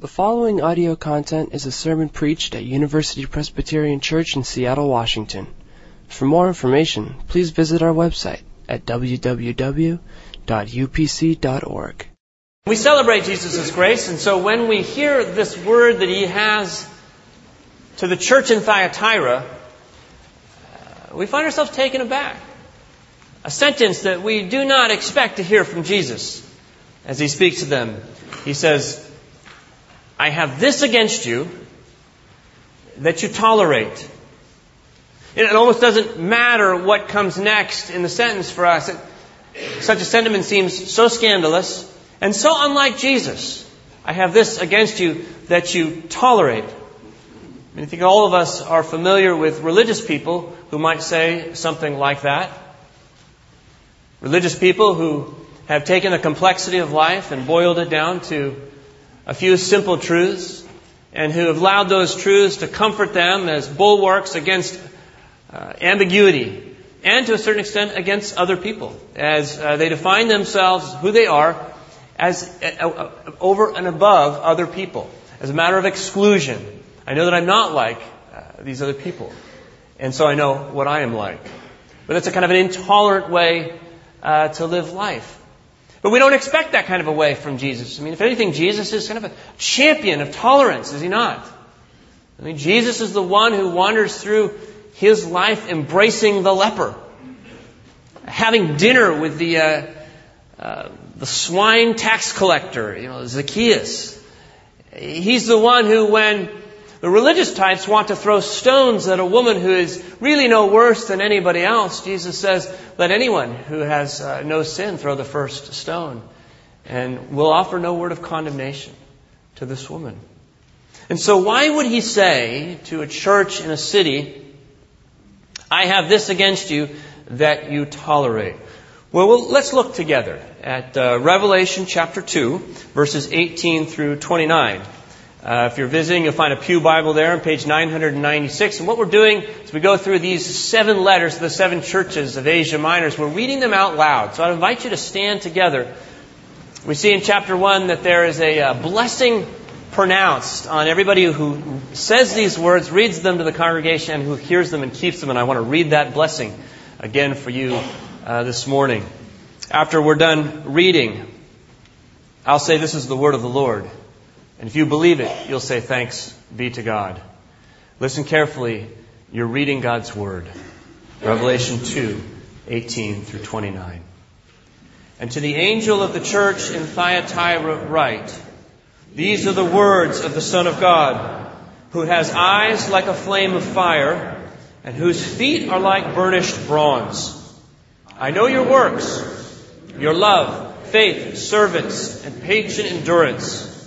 The following audio content is a sermon preached at University Presbyterian Church in Seattle, Washington. For more information, please visit our website at www.upc.org. We celebrate Jesus' grace, and so when we hear this word that he has to the church in Thyatira, uh, we find ourselves taken aback. A sentence that we do not expect to hear from Jesus as he speaks to them. He says, I have this against you that you tolerate. It almost doesn't matter what comes next in the sentence for us. such a sentiment seems so scandalous and so unlike Jesus. I have this against you that you tolerate. I think all of us are familiar with religious people who might say something like that. Religious people who have taken the complexity of life and boiled it down to a few simple truths and who have allowed those truths to comfort them as bulwarks against uh, ambiguity and to a certain extent against other people as uh, they define themselves, who they are, as uh, uh over and above other people, as a matter of exclusion. I know that I'm not like uh, these other people, and so I know what I am like. But that's a kind of an intolerant way uh, to live life. But we don't expect that kind of a way from Jesus. I mean, if anything, Jesus is kind of a champion of tolerance, is he not? I mean, Jesus is the one who wanders through his life embracing the leper, having dinner with the uh, uh, the swine tax collector, you know, Zacchaeus. He's the one who, when the religious types want to throw stones at a woman who is really no worse than anybody else. Jesus says, let anyone who has uh, no sin throw the first stone. And we'll offer no word of condemnation to this woman. And so why would he say to a church in a city, I have this against you that you tolerate? Well, well let's look together at uh, Revelation chapter 2, verses 18 through 29. Uh, if you're visiting, you'll find a Pew Bible there on page 996. And what we're doing is we go through these seven letters to the seven churches of Asia Minor. We're reading them out loud. So I invite you to stand together. We see in chapter 1 that there is a uh, blessing pronounced on everybody who says these words, reads them to the congregation, and who hears them and keeps them. And I want to read that blessing again for you uh, this morning. After we're done reading, I'll say, This is the word of the Lord. And if you believe it, you'll say, Thanks be to God. Listen carefully. You're reading God's Word. Revelation 2, 18 through 29. And to the angel of the church in Thyatira write, These are the words of the Son of God, who has eyes like a flame of fire, and whose feet are like burnished bronze. I know your works, your love, faith, servants, and patient endurance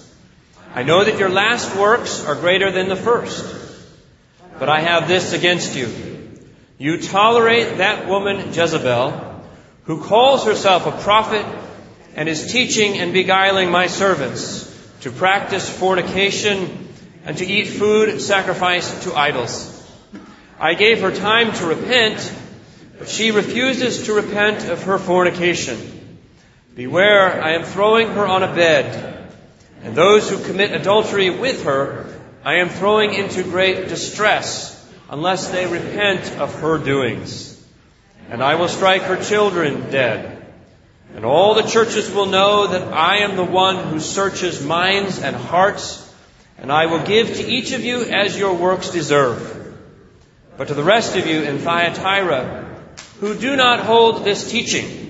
I know that your last works are greater than the first. But I have this against you. You tolerate that woman Jezebel, who calls herself a prophet and is teaching and beguiling my servants to practice fornication and to eat food sacrificed to idols. I gave her time to repent, but she refuses to repent of her fornication. Beware, I am throwing her on a bed and those who commit adultery with her, I am throwing into great distress unless they repent of her doings. And I will strike her children dead. And all the churches will know that I am the one who searches minds and hearts, and I will give to each of you as your works deserve. But to the rest of you in Thyatira, who do not hold this teaching,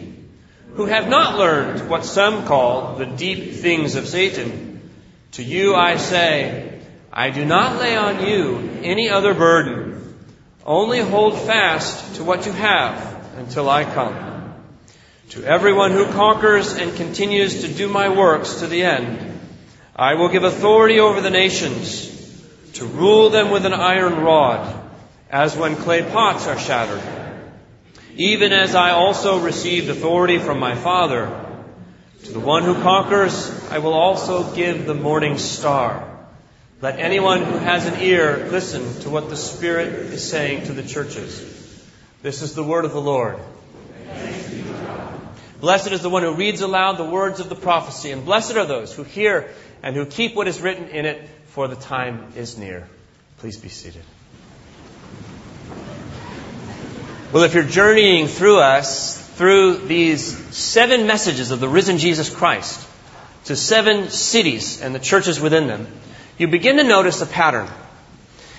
who have not learned what some call the deep things of Satan. To you I say, I do not lay on you any other burden. Only hold fast to what you have until I come. To everyone who conquers and continues to do my works to the end, I will give authority over the nations to rule them with an iron rod, as when clay pots are shattered even as I also received authority from my Father. To the one who conquers, I will also give the morning star. Let anyone who has an ear listen to what the Spirit is saying to the churches. This is the word of the Lord. Blessed is the one who reads aloud the words of the prophecy, and blessed are those who hear and who keep what is written in it, for the time is near. Please be seated. Well, if you're journeying through us, through these seven messages of the risen Jesus Christ, to seven cities and the churches within them, you begin to notice a pattern.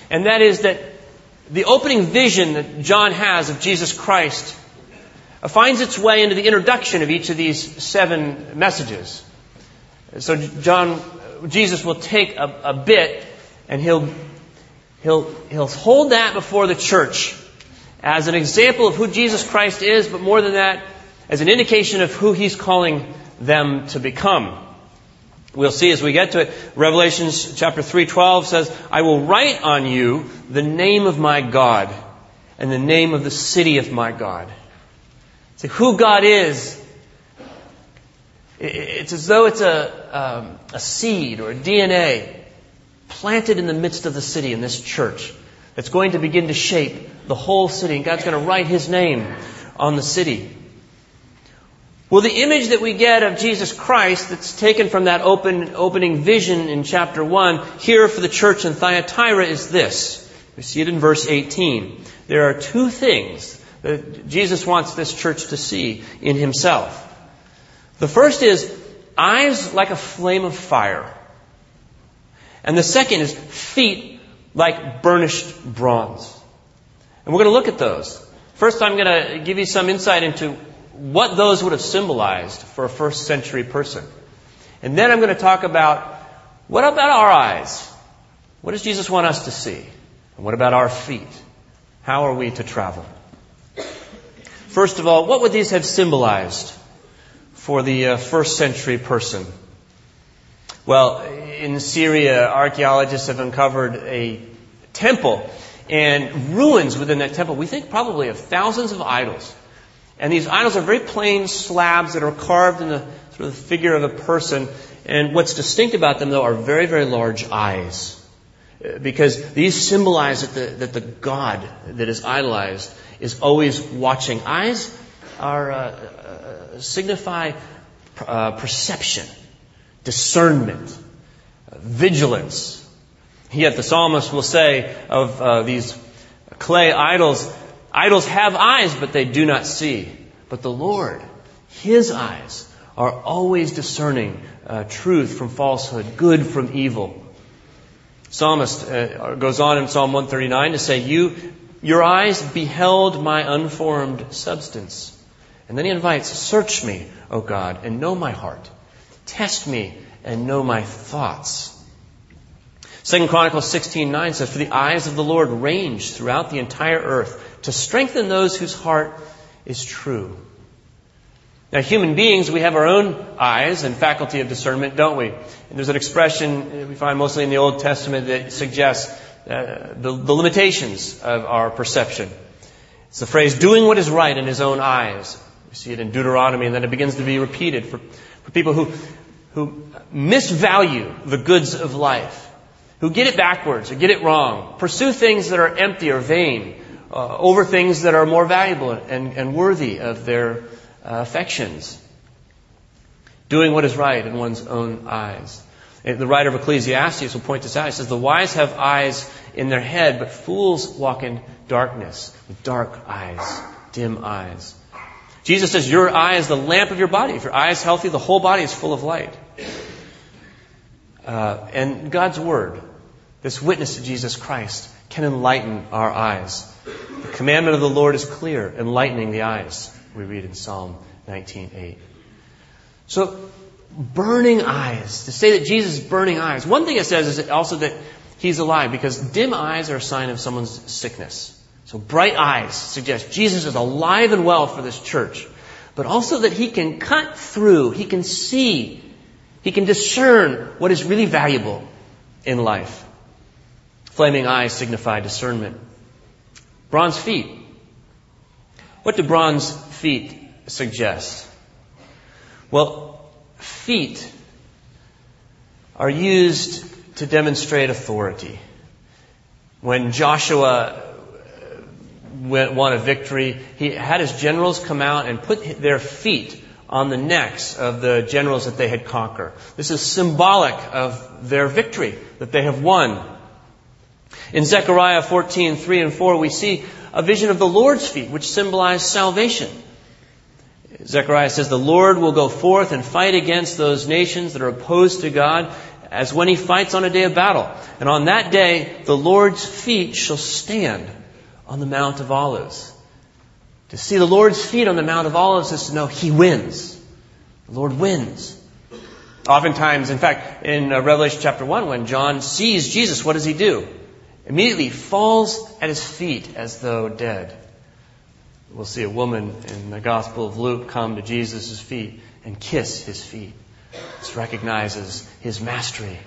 And that is that the opening vision that John has of Jesus Christ finds its way into the introduction of each of these seven messages. So John, Jesus will take a, a bit and he'll, he'll, he'll hold that before the church as an example of who Jesus Christ is, but more than that, as an indication of who he's calling them to become. We'll see as we get to it. Revelations chapter 3:12 says, "I will write on you the name of my God and the name of the city of my God." See who God is. It's as though it's a, um, a seed or a DNA planted in the midst of the city in this church that's going to begin to shape the whole city. And God's going to write His name on the city. Well, the image that we get of Jesus Christ that's taken from that open, opening vision in chapter 1 here for the church in Thyatira is this. We see it in verse 18. There are two things that Jesus wants this church to see in himself. The first is eyes like a flame of fire. And the second is feet like burnished bronze. And we're going to look at those. First, I'm going to give you some insight into what those would have symbolized for a first century person. And then I'm going to talk about what about our eyes? What does Jesus want us to see? And what about our feet? How are we to travel? First of all, what would these have symbolized for the uh, first century person? Well, in Syria, archaeologists have uncovered a temple and ruins within that temple. We think probably of thousands of idols. And these idols are very plain slabs that are carved in the sort of the figure of a person. And what's distinct about them, though, are very, very large eyes. Because these symbolize that the, that the God that is idolized is always watching. Eyes are, uh, uh, signify uh, perception, discernment, vigilance. Yet the psalmist will say of uh, these clay idols, Idols have eyes, but they do not see. But the Lord, His eyes, are always discerning uh, truth from falsehood, good from evil. Psalmist uh, goes on in Psalm 139 to say, "You, your eyes beheld my unformed substance." And then he invites, "Search me, O God, and know my heart. Test me and know my thoughts." Second Chronicles 16:9 says, "For the eyes of the Lord range throughout the entire earth to strengthen those whose heart is true. Now, human beings, we have our own eyes and faculty of discernment, don't we? And there's an expression we find mostly in the Old Testament that suggests uh, the, the limitations of our perception. It's the phrase, doing what is right in his own eyes. We see it in Deuteronomy, and then it begins to be repeated for, for people who, who misvalue the goods of life, who get it backwards or get it wrong, pursue things that are empty or vain, uh, over things that are more valuable and, and worthy of their uh, affections. Doing what is right in one's own eyes. The writer of Ecclesiastes will point this out. He says, The wise have eyes in their head, but fools walk in darkness, with dark eyes, dim eyes. Jesus says, Your eye is the lamp of your body. If your eye is healthy, the whole body is full of light. Uh, and God's Word, this witness to Jesus Christ, can enlighten our eyes. The commandment of the Lord is clear, enlightening the eyes, we read in Psalm 19.8. So, burning eyes. To say that Jesus is burning eyes. One thing it says is also that he's alive, because dim eyes are a sign of someone's sickness. So bright eyes suggest Jesus is alive and well for this church. But also that he can cut through, he can see, he can discern what is really valuable in life. Flaming eyes signify discernment. Bronze feet. What do bronze feet suggest? Well, feet are used to demonstrate authority. When Joshua uh, won a victory, he had his generals come out and put their feet on the necks of the generals that they had conquered. This is symbolic of their victory, that they have won. In Zechariah 14, 3 and 4, we see a vision of the Lord's feet, which symbolize salvation. Zechariah says, The Lord will go forth and fight against those nations that are opposed to God as when he fights on a day of battle. And on that day, the Lord's feet shall stand on the Mount of Olives. To see the Lord's feet on the Mount of Olives is to know he wins. The Lord wins. Oftentimes, in fact, in uh, Revelation chapter 1, when John sees Jesus, what does he do? Immediately falls at his feet as though dead. We'll see a woman in the Gospel of Luke come to Jesus' feet and kiss his feet. This recognizes his mastery,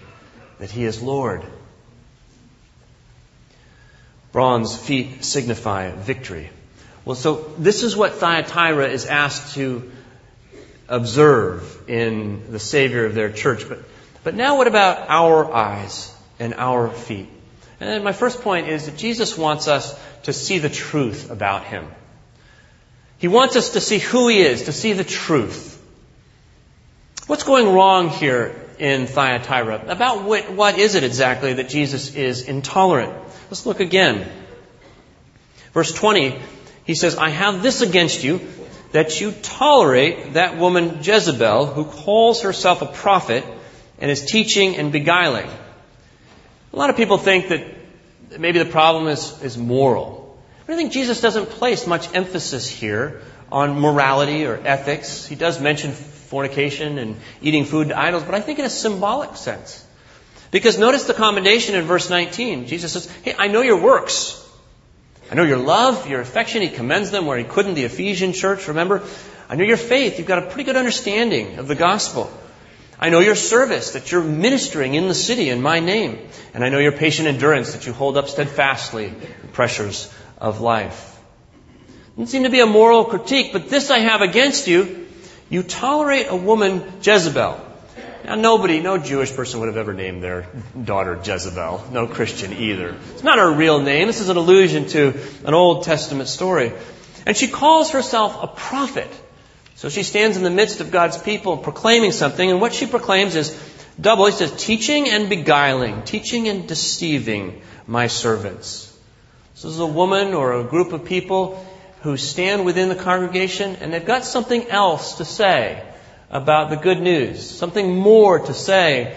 that he is Lord. Bronze feet signify victory. Well, so this is what Thyatira is asked to observe in the Savior of their church. But, but now what about our eyes and our feet? And my first point is that Jesus wants us to see the truth about Him. He wants us to see who He is, to see the truth. What's going wrong here in Thyatira? About what, what is it exactly that Jesus is intolerant? Let's look again. Verse 20, he says, I have this against you, that you tolerate that woman Jezebel, who calls herself a prophet and is teaching and beguiling. A lot of people think that maybe the problem is, is moral. But I think Jesus doesn't place much emphasis here on morality or ethics. He does mention fornication and eating food to idols, but I think in a symbolic sense. Because notice the commendation in verse 19. Jesus says, Hey, I know your works. I know your love, your affection. He commends them where he couldn't the Ephesian church, remember? I know your faith. You've got a pretty good understanding of the gospel. I know your service, that you're ministering in the city in my name. And I know your patient endurance, that you hold up steadfastly the pressures of life. Doesn't seem to be a moral critique, but this I have against you you tolerate a woman, Jezebel. Now, nobody, no Jewish person would have ever named their daughter Jezebel. No Christian either. It's not her real name. This is an allusion to an Old Testament story. And she calls herself a prophet. So she stands in the midst of God's people proclaiming something, and what she proclaims is double. He says, teaching and beguiling, teaching and deceiving my servants. So This is a woman or a group of people who stand within the congregation and they've got something else to say about the good news, something more to say.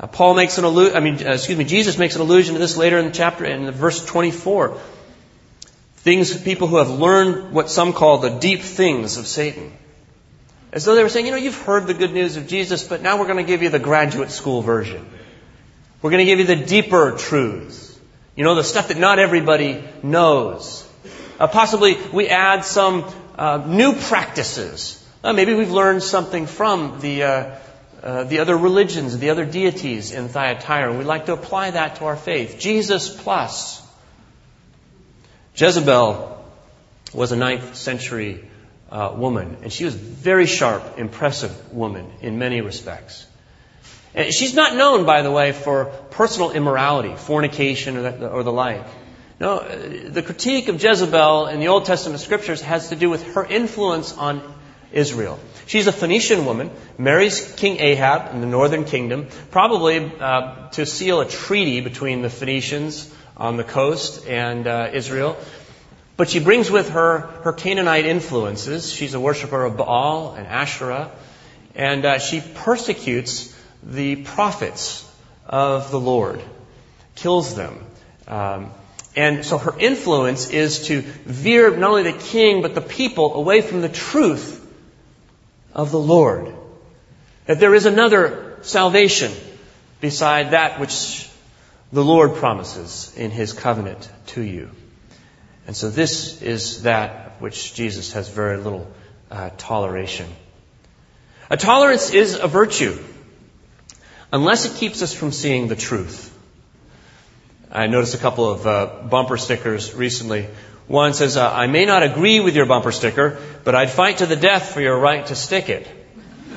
Uh, Paul makes an allusion, I mean, uh, excuse me, Jesus makes an allusion to this later in the chapter in verse 24. Things, people who have learned what some call the deep things of Satan. As though they were saying, you know, you've heard the good news of Jesus, but now we're going to give you the graduate school version. We're going to give you the deeper truths. You know, the stuff that not everybody knows. Uh, possibly we add some uh, new practices. Uh, maybe we've learned something from the, uh, uh, the other religions, the other deities in Thyatira. We'd like to apply that to our faith. Jesus plus. Jezebel was a ninth century uh, woman, and she was a very sharp, impressive woman in many respects. And she's not known, by the way, for personal immorality, fornication, or the, or the like. No, the critique of Jezebel in the Old Testament scriptures has to do with her influence on Israel. She's a Phoenician woman, marries King Ahab in the northern kingdom, probably uh, to seal a treaty between the Phoenicians on the coast and uh, Israel. But she brings with her her Canaanite influences. She's a worshiper of Baal and Asherah, and uh, she persecutes the prophets of the Lord, kills them. Um, and so her influence is to veer not only the king, but the people away from the truth of the Lord. That there is another salvation beside that which the Lord promises in his covenant to you. And so this is that which Jesus has very little uh, toleration. A tolerance is a virtue unless it keeps us from seeing the truth. I noticed a couple of uh, bumper stickers recently. One says, uh, I may not agree with your bumper sticker, but I'd fight to the death for your right to stick it.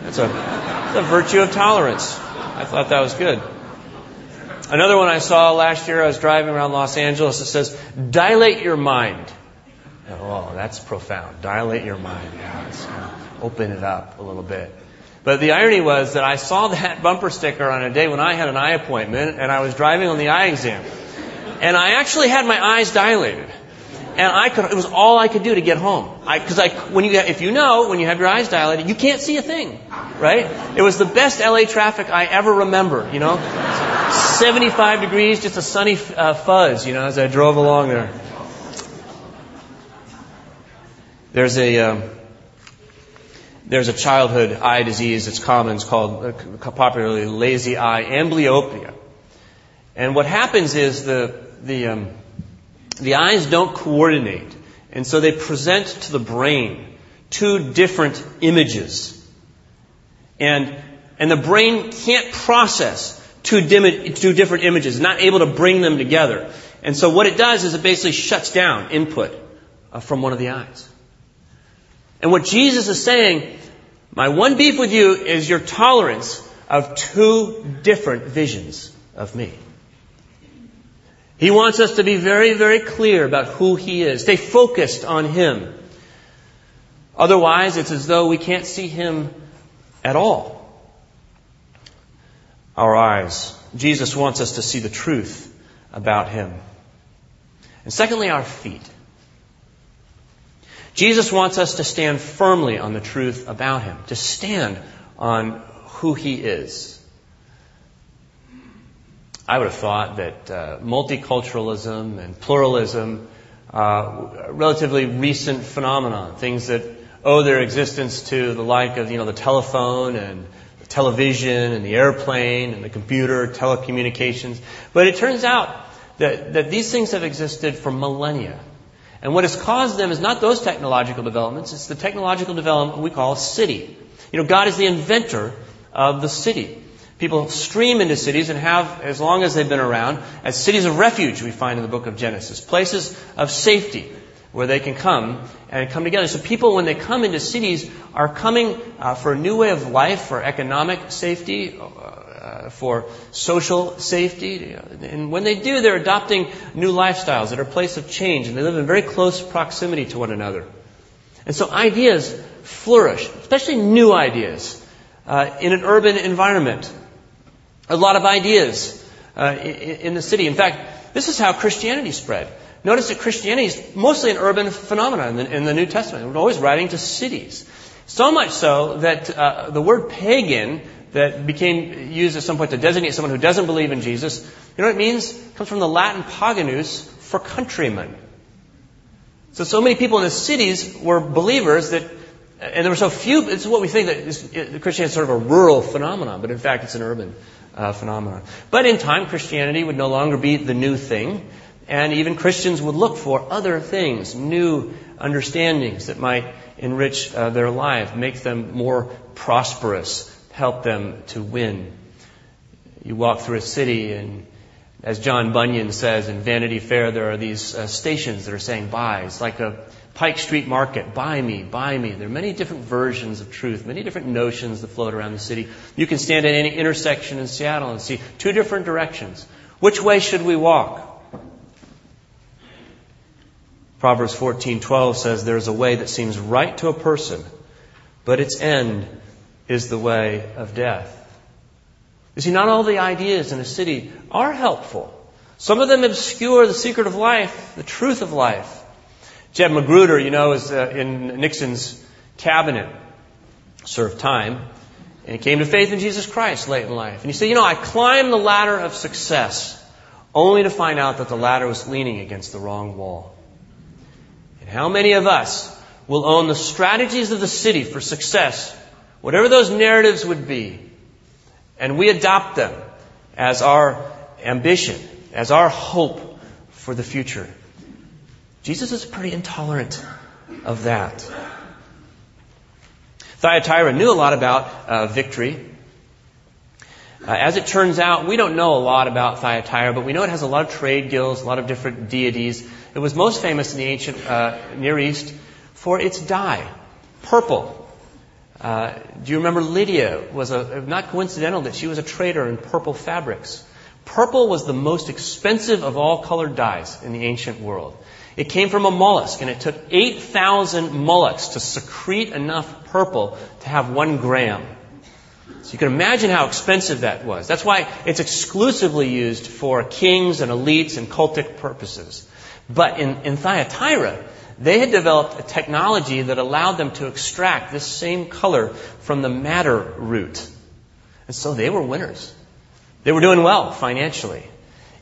That's a, that's a virtue of tolerance. I thought that was good. Another one I saw last year, I was driving around Los Angeles, it says, dilate your mind. Oh, that's profound. Dilate your mind. Yeah, open it up a little bit. But the irony was that I saw that bumper sticker on a day when I had an eye appointment and I was driving on the eye exam. And I actually had my eyes dilated. And I could, it was all I could do to get home. I, cause I, when you, if you know, when you have your eyes dilated, you can't see a thing. Right? It was the best LA traffic I ever remember, you know? 75 degrees, just a sunny uh, fuzz, you know, as I drove along there. There's a, um, there's a childhood eye disease that's common. It's called uh, popularly lazy eye amblyopia. And what happens is the, the, um, the eyes don't coordinate. And so they present to the brain two different images. And, and the brain can't process two, dim- two different images, not able to bring them together. And so what it does is it basically shuts down input uh, from one of the eyes. And what Jesus is saying, my one beef with you is your tolerance of two different visions of me. He wants us to be very, very clear about who He is. Stay focused on Him. Otherwise, it's as though we can't see Him at all. Our eyes. Jesus wants us to see the truth about Him. And secondly, our feet. Jesus wants us to stand firmly on the truth about Him, to stand on who He is. I would have thought that uh, multiculturalism and pluralism uh, relatively recent phenomenon, things that owe their existence to the like of you know the telephone and television and the airplane and the computer, telecommunications. But it turns out that, that these things have existed for millennia. And what has caused them is not those technological developments, it's the technological development we call a city. You know, God is the inventor of the city. People stream into cities and have, as long as they've been around, as cities of refuge, we find in the book of Genesis. Places of safety where they can come and come together. So people, when they come into cities, are coming uh, for a new way of life, for economic safety, uh, for social safety. And when they do, they're adopting new lifestyles that are a place of change, and they live in very close proximity to one another. And so ideas flourish, especially new ideas, uh, in an urban environment. A lot of ideas uh, in, in the city. In fact, this is how Christianity spread. Notice that Christianity is mostly an urban phenomenon in the, in the New Testament. We're always writing to cities. So much so that uh, the word pagan that became used at some point to designate someone who doesn't believe in Jesus, you know what it means? It comes from the Latin paganus for countryman. So, so many people in the cities were believers that, and there were so few, it's what we think that Christianity is sort of a rural phenomenon, but in fact it's an urban uh, phenomenon. But in time, Christianity would no longer be the new thing, and even Christians would look for other things, new understandings that might enrich uh, their life, make them more prosperous, help them to win. You walk through a city and as John Bunyan says in Vanity Fair, there are these uh, stations that are saying buy. It's like a Pike Street Market. Buy me, buy me. There are many different versions of truth, many different notions that float around the city. You can stand at any intersection in Seattle and see two different directions. Which way should we walk? Proverbs 14:12 says there is a way that seems right to a person, but its end is the way of death. You see, not all the ideas in a city are helpful. Some of them obscure the secret of life, the truth of life. Jeb Magruder, you know, is uh, in Nixon's cabinet, served time, and he came to faith in Jesus Christ late in life. And he said, you know, I climbed the ladder of success only to find out that the ladder was leaning against the wrong wall. How many of us will own the strategies of the city for success whatever those narratives would be, and we adopt them as our ambition, as our hope for the future. Jesus is pretty intolerant of that. Thyatira knew a lot about uh, victory. Uh, as it turns out, we don't know a lot about Thyatira, but we know it has a lot of trade guilds, a lot of different deities. It was most famous in the ancient uh, Near East for its dye, purple. Uh, do you remember Lydia was a, not coincidental that she was a trader in purple fabrics. Purple was the most expensive of all colored dyes in the ancient world. It came from a mollusk, and it took 8,000 mollusks to secrete enough purple to have one gram. So you can imagine how expensive that was. That's why it's exclusively used for kings and elites and cultic purposes. But in, in Thyatira, they had developed a technology that allowed them to extract this same color from the madder root. And so they were winners. They were doing well financially.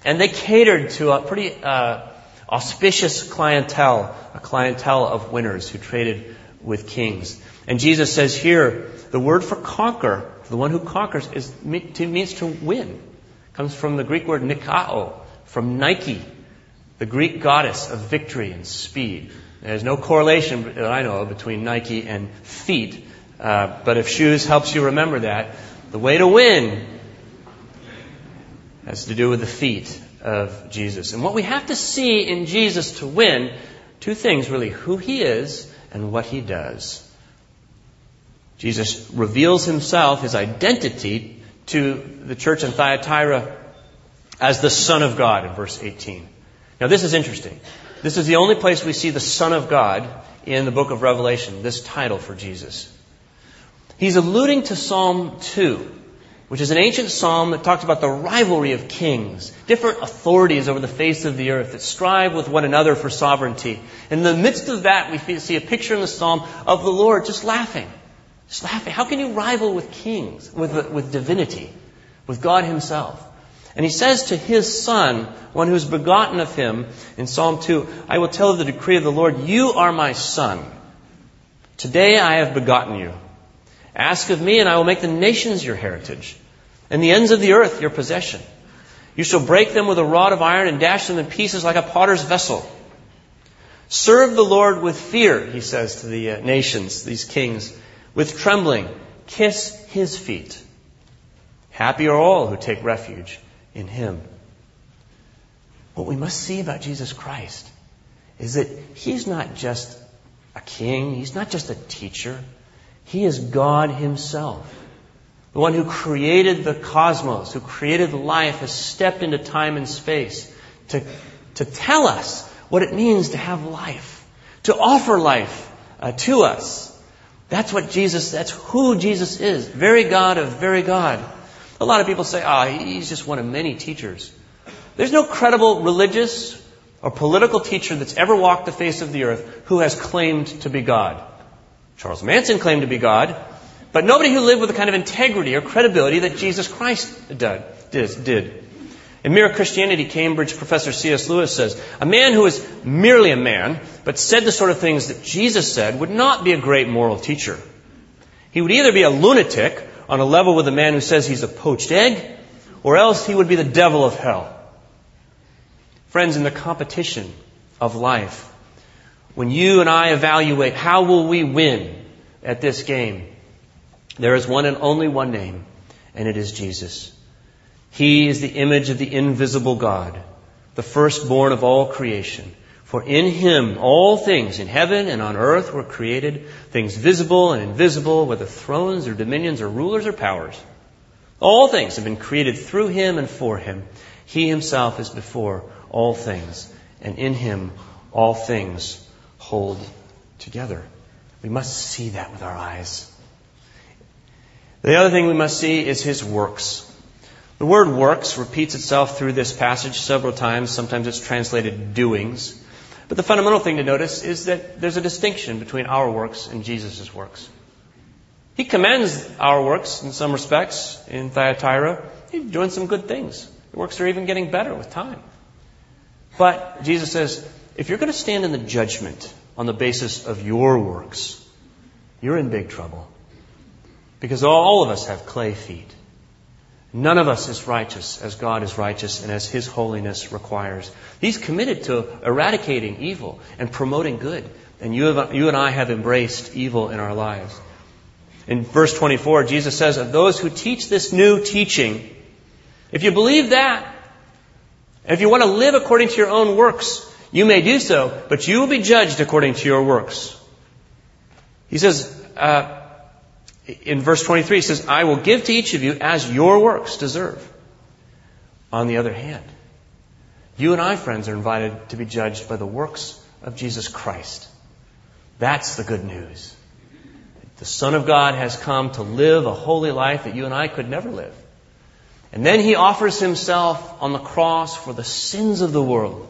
And they catered to a pretty uh, auspicious clientele, a clientele of winners who traded with kings. And Jesus says here, the word for conquer, the one who conquers, is, means to win. Comes from the Greek word nikao, from Nike, the Greek goddess of victory and speed. There's no correlation that I know of between Nike and feet, uh, but if shoes helps you remember that, the way to win has to do with the feet of Jesus. And what we have to see in Jesus to win, two things really who he is and what he does. Jesus reveals himself, his identity, to the church in Thyatira as the Son of God in verse 18. Now, this is interesting. This is the only place we see the Son of God in the book of Revelation, this title for Jesus. He's alluding to Psalm 2, which is an ancient psalm that talks about the rivalry of kings, different authorities over the face of the earth that strive with one another for sovereignty. In the midst of that, we see a picture in the psalm of the Lord just laughing. Just laughing. How can you rival with kings, with, with divinity, with God Himself? And he says to his son, one who is begotten of him, in Psalm 2, I will tell of the decree of the Lord, You are my son. Today I have begotten you. Ask of me, and I will make the nations your heritage, and the ends of the earth your possession. You shall break them with a rod of iron and dash them in pieces like a potter's vessel. Serve the Lord with fear, he says to the uh, nations, these kings, with trembling. Kiss his feet. Happy are all who take refuge in Him. What we must see about Jesus Christ is that He's not just a king, He's not just a teacher, He is God Himself. The one who created the cosmos, who created life, has stepped into time and space to, to tell us what it means to have life, to offer life uh, to us. That's what Jesus, that's who Jesus is. Very God of very God. A lot of people say, ah, oh, he's just one of many teachers. There's no credible religious or political teacher that's ever walked the face of the earth who has claimed to be God. Charles Manson claimed to be God, but nobody who lived with the kind of integrity or credibility that Jesus Christ did. In Mere Christianity, Cambridge professor C.S. Lewis says, a man who is merely a man, but said the sort of things that Jesus said, would not be a great moral teacher. He would either be a lunatic on a level with a man who says he's a poached egg, or else he would be the devil of hell. Friends, in the competition of life, when you and I evaluate how will we win at this game, there is one and only one name, and it is Jesus. He is the image of the invisible God, the firstborn of all creation. For in him all things in heaven and on earth were created, things visible and invisible, whether thrones or dominions or rulers or powers. All things have been created through him and for him. He himself is before all things, and in him all things hold together. We must see that with our eyes. The other thing we must see is his works. The word works repeats itself through this passage several times. Sometimes it's translated doings. But the fundamental thing to notice is that there's a distinction between our works and Jesus' works. He commends our works in some respects in Thyatira. He's doing some good things. The works are even getting better with time. But Jesus says, if you're going to stand in the judgment on the basis of your works, you're in big trouble. Because all of us have clay feet. None of us is righteous as God is righteous and as His holiness requires. He's committed to eradicating evil and promoting good. And you, have, you and I have embraced evil in our lives. In verse 24, Jesus says, Of those who teach this new teaching, if you believe that, if you want to live according to your own works, you may do so, but you will be judged according to your works. He says, uh, in verse 23, he says, I will give to each of you as your works deserve. On the other hand, You and I, friends, are invited to be judged by the works of Jesus Christ. That's the good news. The Son of God has come to live a holy life that you and I could never live. And then he offers himself on the cross for the sins of the world.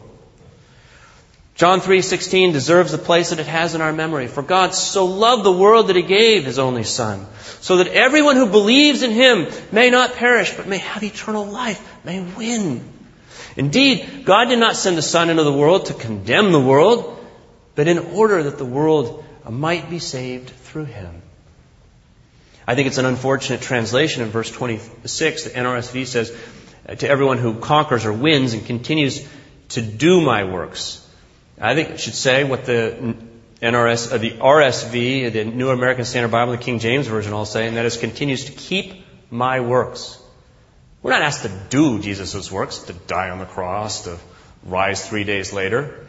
John 3:16 deserves the place that it has in our memory. For God so loved the world that he gave his only son, so that everyone who believes in him may not perish but may have eternal life, may win. Indeed, God did not send the son into the world to condemn the world, but in order that the world might be saved through him. I think it's an unfortunate translation in verse 26. The NRSV says, to everyone who conquers or wins and continues to do my works. I think it should say what the NRS, uh, the RSV, the New American Standard Bible, the King James Version all say, and that is continues to keep my works. We're not asked to do Jesus' works, to die on the cross, to rise three days later.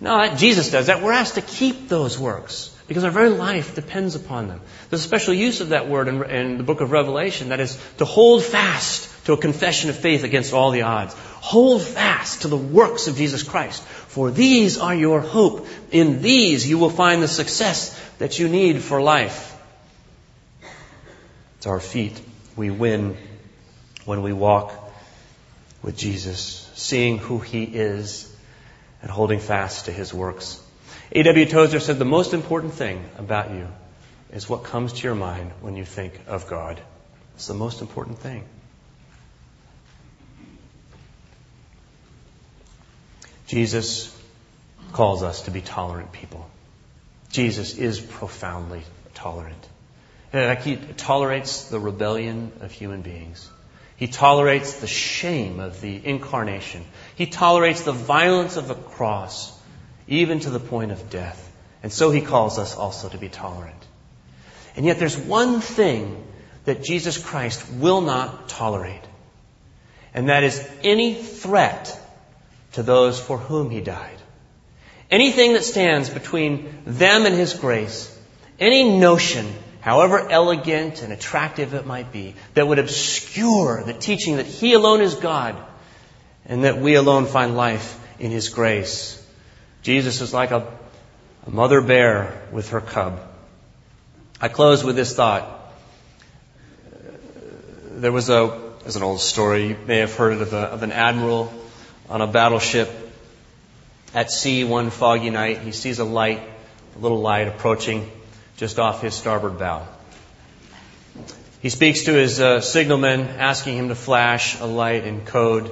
No, Jesus does that. We're asked to keep those works because our very life depends upon them. There's a special use of that word in, in, the book of Revelation that is to hold fast to a confession of faith against all the odds. Hold fast to the works of Jesus Christ, for these are your hope. In these you will find the success that you need for life. It's our feet. We win when we walk with Jesus, seeing who He is and holding fast to his works. A.W. Tozer said the most important thing about you is what comes to your mind when you think of God. It's the most important thing. Jesus calls us to be tolerant people. Jesus is profoundly tolerant. In fact, he tolerates the rebellion of human beings. He tolerates the shame of the incarnation. He tolerates the violence of the cross, even to the point of death. And so he calls us also to be tolerant. And yet there's one thing that Jesus Christ will not tolerate. And that is any threat to those for whom he died. Anything that stands between them and his grace, any notion however elegant and attractive it might be, that would obscure the teaching that He alone is God and that we alone find life in His grace. Jesus is like a, a mother bear with her cub. I close with this thought. There was a, there's an old story, you may have heard it, of, a, of an admiral on a battleship at sea one foggy night. He sees a light, a little light approaching just off his starboard bow. He speaks to his uh, signalman, asking him to flash a light in code,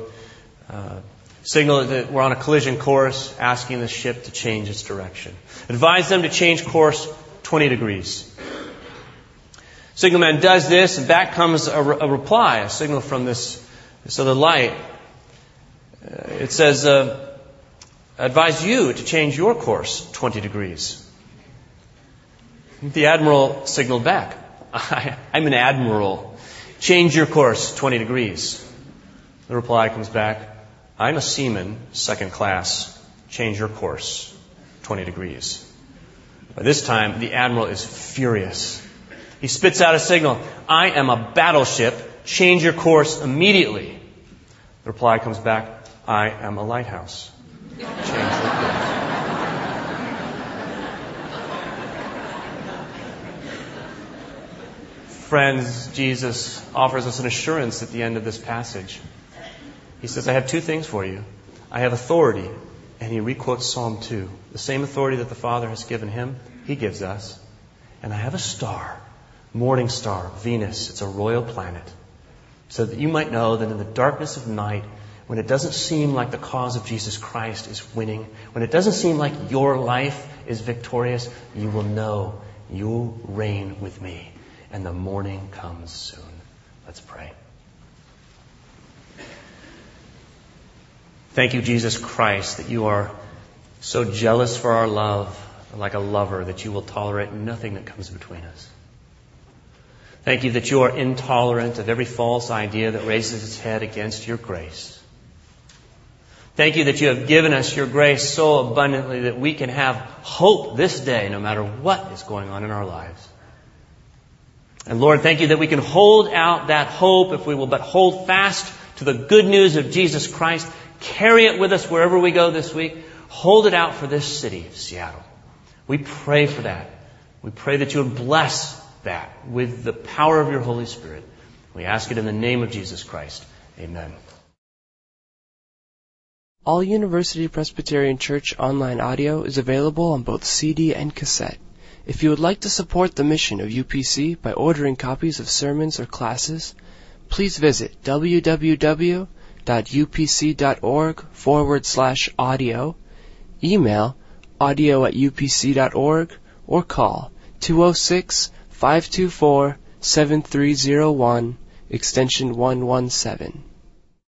uh, signal that we're on a collision course, asking the ship to change its direction. Advise them to change course 20 degrees. Signalman does this, and back comes a, re- a reply, a signal from this, this other light. Uh, it says, uh, advise you to change your course 20 degrees. The admiral signaled back. I, am an admiral. Change your course 20 degrees. The reply comes back. I'm a seaman, second class. Change your course 20 degrees. By this time, the admiral is furious. He spits out a signal. I am a battleship. Change your course immediately. The reply comes back. I am a lighthouse. Change your course. Friends, Jesus offers us an assurance at the end of this passage. He says, I have two things for you. I have authority, and he requotes Psalm 2. The same authority that the Father has given him, he gives us. And I have a star, morning star, Venus. It's a royal planet. So that you might know that in the darkness of night, when it doesn't seem like the cause of Jesus Christ is winning, when it doesn't seem like your life is victorious, you will know you'll reign with me and the morning comes soon. Let's pray. Thank you, Jesus Christ, that you are so jealous for our love, like a lover, that you will tolerate nothing that comes between us. Thank you that you are intolerant of every false idea that raises its head against your grace. Thank you that you have given us your grace so abundantly that we can have hope this day no matter what is going on in our lives. And Lord, thank you that we can hold out that hope if we will but hold fast to the good news of Jesus Christ. Carry it with us wherever we go this week. Hold it out for this city of Seattle. We pray for that. We pray that you would bless that with the power of your Holy Spirit. We ask it in the name of Jesus Christ. Amen. All University Presbyterian Church online audio is available on both CD and cassette. If you would like to support the mission of UPC by ordering copies of sermons or classes, please visit www.upc.org forward slash audio, email audio at upc.org, or call 206 524 7301 extension 117.